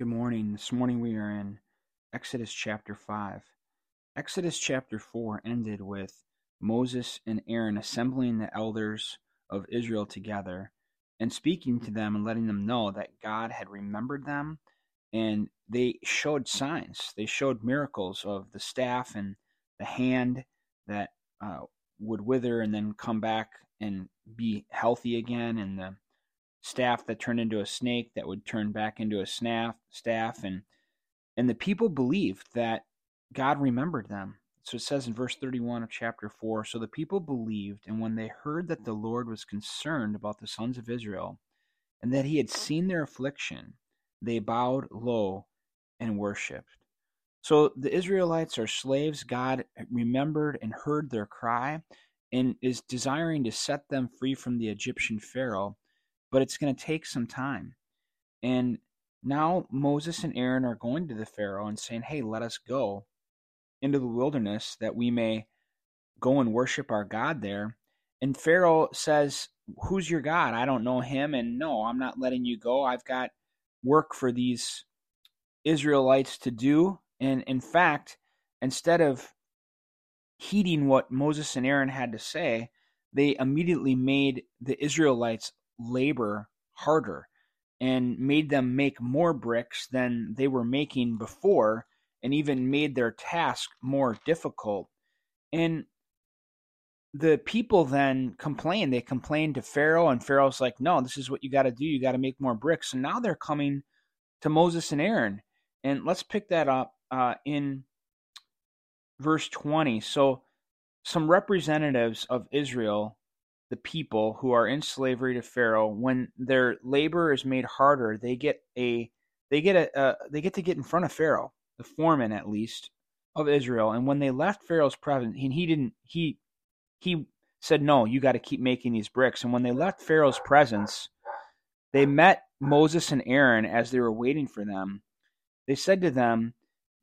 Good morning. This morning we are in Exodus chapter 5. Exodus chapter 4 ended with Moses and Aaron assembling the elders of Israel together and speaking to them and letting them know that God had remembered them and they showed signs. They showed miracles of the staff and the hand that uh, would wither and then come back and be healthy again and the staff that turned into a snake that would turn back into a staff staff and and the people believed that God remembered them. So it says in verse 31 of chapter 4 So the people believed, and when they heard that the Lord was concerned about the sons of Israel, and that he had seen their affliction, they bowed low and worshipped. So the Israelites are slaves. God remembered and heard their cry and is desiring to set them free from the Egyptian Pharaoh but it's going to take some time. And now Moses and Aaron are going to the Pharaoh and saying, Hey, let us go into the wilderness that we may go and worship our God there. And Pharaoh says, Who's your God? I don't know him. And no, I'm not letting you go. I've got work for these Israelites to do. And in fact, instead of heeding what Moses and Aaron had to say, they immediately made the Israelites labor harder and made them make more bricks than they were making before and even made their task more difficult. And the people then complained. They complained to Pharaoh, and Pharaoh's like, No, this is what you got to do. You got to make more bricks. And now they're coming to Moses and Aaron. And let's pick that up uh, in verse 20. So, some representatives of Israel the people who are in slavery to Pharaoh, when their labor is made harder, they get a they get a uh, they get to get in front of Pharaoh, the foreman at least of Israel. And when they left Pharaoh's presence, and he didn't he he said no, you got to keep making these bricks. And when they left Pharaoh's presence, they met Moses and Aaron as they were waiting for them. They said to them,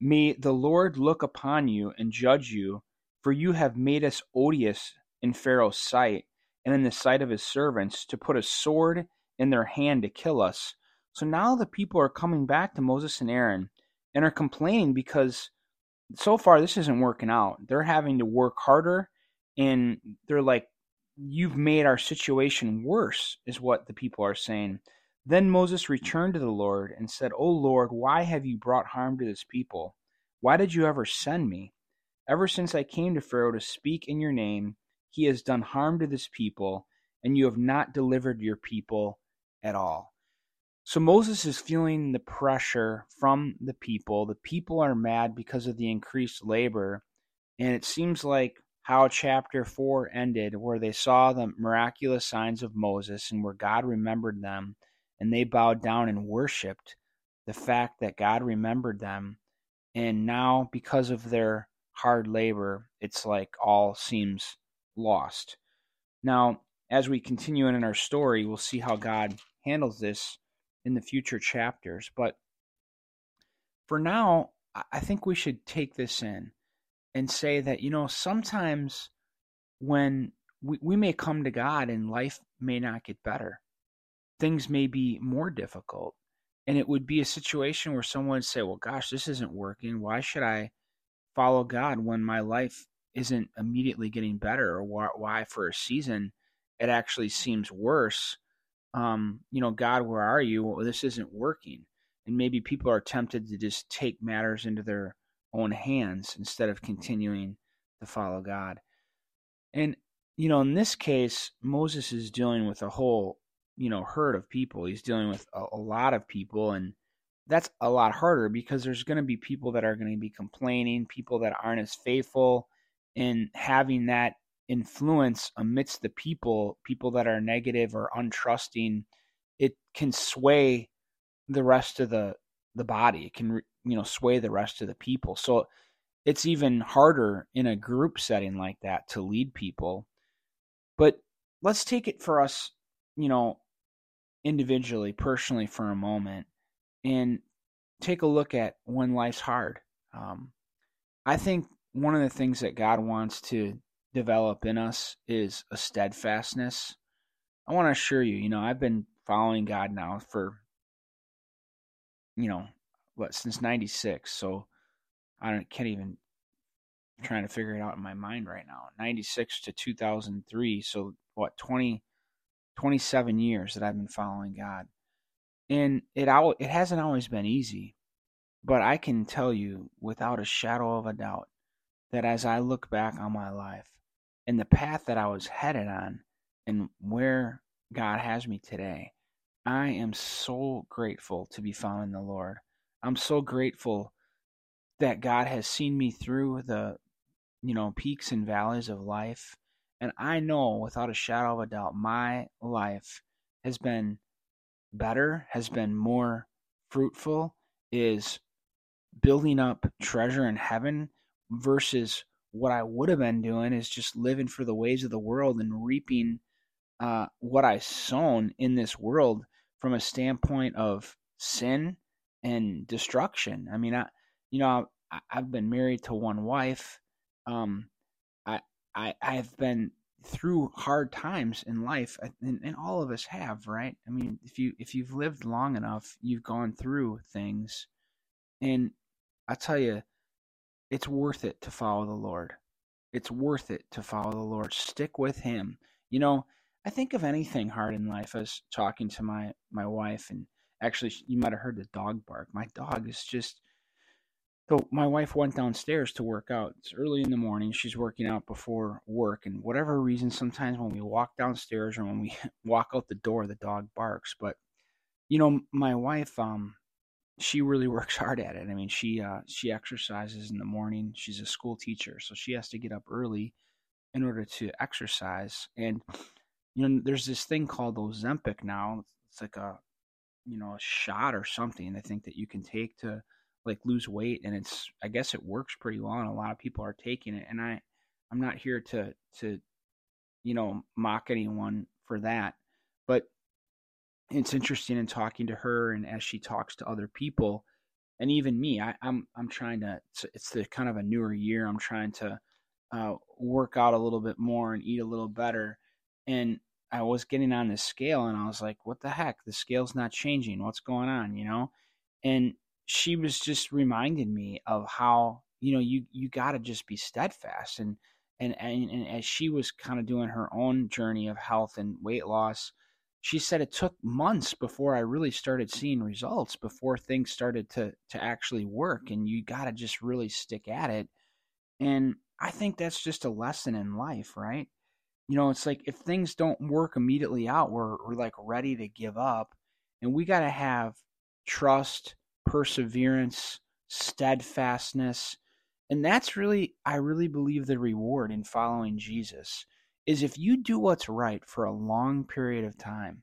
"May the Lord look upon you and judge you, for you have made us odious in Pharaoh's sight." And in the sight of his servants to put a sword in their hand to kill us. So now the people are coming back to Moses and Aaron and are complaining because so far this isn't working out. They're having to work harder and they're like, You've made our situation worse, is what the people are saying. Then Moses returned to the Lord and said, O Lord, why have you brought harm to this people? Why did you ever send me? Ever since I came to Pharaoh to speak in your name, he has done harm to this people, and you have not delivered your people at all. So Moses is feeling the pressure from the people. The people are mad because of the increased labor. And it seems like how chapter 4 ended, where they saw the miraculous signs of Moses and where God remembered them, and they bowed down and worshiped the fact that God remembered them. And now, because of their hard labor, it's like all seems lost. Now, as we continue in our story, we'll see how God handles this in the future chapters. But for now, I think we should take this in and say that, you know, sometimes when we, we may come to God and life may not get better, things may be more difficult. And it would be a situation where someone would say, well, gosh, this isn't working. Why should I follow God when my life isn't immediately getting better or why, why for a season it actually seems worse um, you know god where are you? Well, this isn't working. And maybe people are tempted to just take matters into their own hands instead of continuing to follow god. And you know in this case moses is dealing with a whole you know herd of people. He's dealing with a, a lot of people and that's a lot harder because there's going to be people that are going to be complaining people that aren't as faithful in having that influence amidst the people, people that are negative or untrusting, it can sway the rest of the the body. It can you know sway the rest of the people. So it's even harder in a group setting like that to lead people. But let's take it for us, you know, individually, personally for a moment and take a look at when life's hard. Um, I think one of the things that God wants to develop in us is a steadfastness. I want to assure you, you know, I've been following God now for, you know, what since 96 so i don't can't even I'm trying to figure it out in my mind right now 96 to 2003 so what 20 27 years that i've been following god and it it hasn't always been easy but i can tell you without a shadow of a doubt that as i look back on my life and the path that i was headed on and where god has me today I am so grateful to be found in the Lord. I'm so grateful that God has seen me through the, you know, peaks and valleys of life. And I know without a shadow of a doubt, my life has been better, has been more fruitful, is building up treasure in heaven versus what I would have been doing is just living for the ways of the world and reaping uh, what I sown in this world from a standpoint of sin and destruction. I mean, I, you know, I, have been married to one wife. Um, I, I, I've been through hard times in life, and, and all of us have, right? I mean, if you if you've lived long enough, you've gone through things, and I tell you, it's worth it to follow the Lord. It's worth it to follow the Lord. Stick with Him. You know, I think of anything hard in life. as talking to my my wife, and actually, you might have heard the dog bark. My dog is just. So my wife went downstairs to work out. It's early in the morning. She's working out before work, and whatever reason, sometimes when we walk downstairs or when we walk out the door, the dog barks. But you know, my wife, um, she really works hard at it. I mean, she uh, she exercises in the morning. She's a school teacher, so she has to get up early in order to exercise. And you know, there's this thing called Ozempic now. It's like a, you know, a shot or something. I think that you can take to like lose weight, and it's I guess it works pretty well, and a lot of people are taking it. And I, I'm not here to to, you know, mock anyone for that, but it's interesting in talking to her and as she talks to other people, and even me. I, I'm I'm trying to. It's, the kind of a newer year. I'm trying to uh, work out a little bit more and eat a little better. And I was getting on the scale and I was like, what the heck? The scale's not changing. What's going on? You know? And she was just reminding me of how, you know, you, you got to just be steadfast. And, and, and, and as she was kind of doing her own journey of health and weight loss, she said it took months before I really started seeing results, before things started to, to actually work. And you got to just really stick at it. And I think that's just a lesson in life, right? you know, it's like if things don't work immediately out, we're, we're like ready to give up. And we got to have trust, perseverance, steadfastness. And that's really, I really believe the reward in following Jesus is if you do what's right for a long period of time,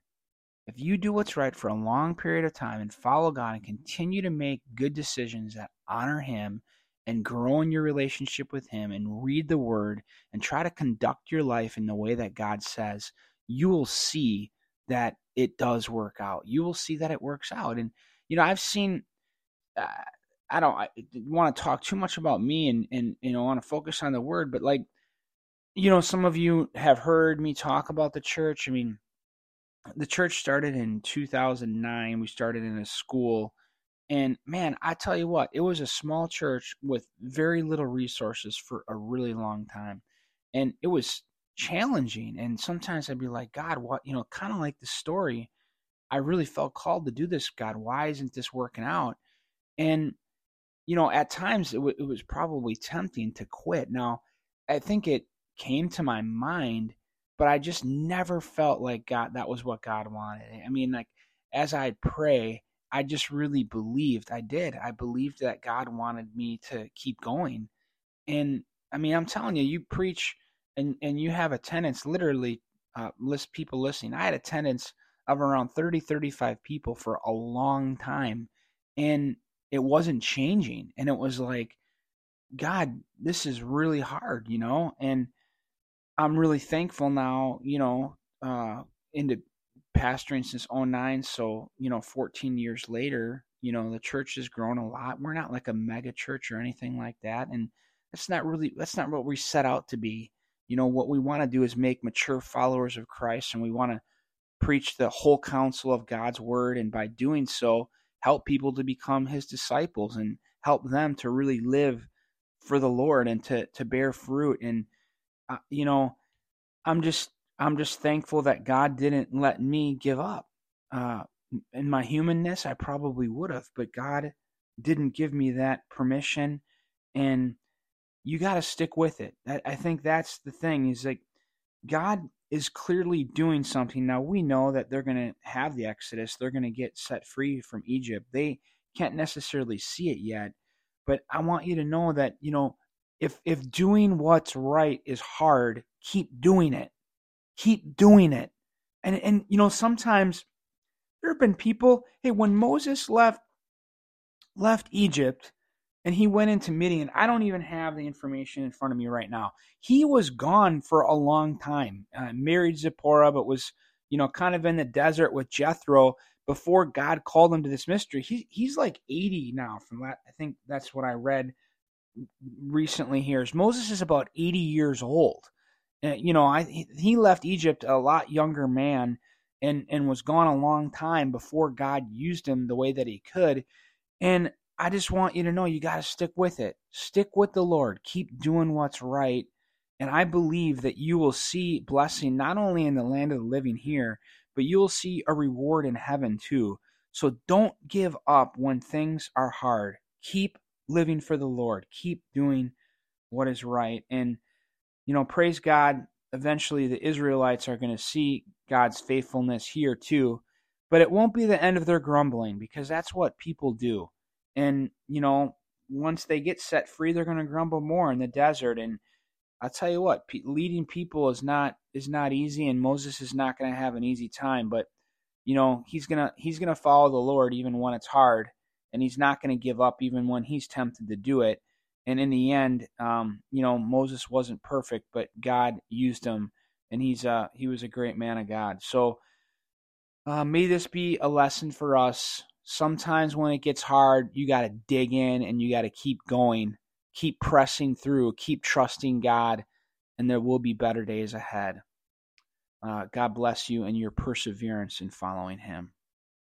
if you do what's right for a long period of time and follow God and continue to make good decisions that honor Him and grow in your relationship with Him and read the Word and try to conduct your life in the way that God says, you will see that it does work out. You will see that it works out. And, you know, I've seen, uh, I don't I want to talk too much about me and, and, you know, want to focus on the Word, but like, you know, some of you have heard me talk about the church. I mean, the church started in 2009. We started in a school and man, I tell you what, it was a small church with very little resources for a really long time. And it was challenging. And sometimes I'd be like, God, what, you know, kind of like the story. I really felt called to do this. God, why isn't this working out? And, you know, at times it, w- it was probably tempting to quit. Now, I think it came to my mind, but I just never felt like God, that was what God wanted. I mean, like, as I'd pray, I just really believed. I did. I believed that God wanted me to keep going. And I mean, I'm telling you, you preach and and you have attendance literally uh, list people listening. I had attendance of around 30 35 people for a long time and it wasn't changing and it was like god this is really hard you know and i'm really thankful now you know uh into pastoring since 09 so you know 14 years later you know the church has grown a lot. We're not like a mega church or anything like that and that's not really that's not what we set out to be. You know what we want to do is make mature followers of christ and we want to preach the whole counsel of god's word and by doing so help people to become his disciples and help them to really live for the Lord and to to bear fruit. And you know I'm just I'm just thankful that God didn't let me give up. Uh, in my humanness, I probably would have, but God didn't give me that permission, and you got to stick with it. I, I think that's the thing. Is like God is clearly doing something. Now we know that they're going to have the Exodus. They're going to get set free from Egypt. They can't necessarily see it yet, but I want you to know that you know if if doing what's right is hard, keep doing it. Keep doing it. And and you know sometimes there have been people, hey, when Moses left left Egypt and he went into Midian, I don't even have the information in front of me right now. He was gone for a long time. Uh, married Zipporah, but was, you know, kind of in the desert with Jethro before God called him to this mystery. He, he's like 80 now from that. I think that's what I read recently here. Is Moses is about 80 years old. Uh, you know, I he left Egypt a lot younger man and and was gone a long time before God used him the way that he could. And I just want you to know you got to stick with it. Stick with the Lord. Keep doing what's right. And I believe that you will see blessing not only in the land of the living here, but you will see a reward in heaven too. So don't give up when things are hard. Keep living for the Lord. Keep doing what is right. And, you know, praise God. Eventually, the Israelites are going to see God's faithfulness here too. But it won't be the end of their grumbling because that's what people do. And, you know, once they get set free, they're going to grumble more in the desert. And I'll tell you what, leading people is not is not easy, and Moses is not going to have an easy time. But you know, he's gonna he's gonna follow the Lord even when it's hard and he's not going to give up even when he's tempted to do it. And in the end, um, you know, Moses wasn't perfect, but God used him, and he's uh, he was a great man of God. So uh, may this be a lesson for us. Sometimes when it gets hard, you got to dig in and you got to keep going, keep pressing through, keep trusting God, and there will be better days ahead. Uh, God bless you and your perseverance in following Him.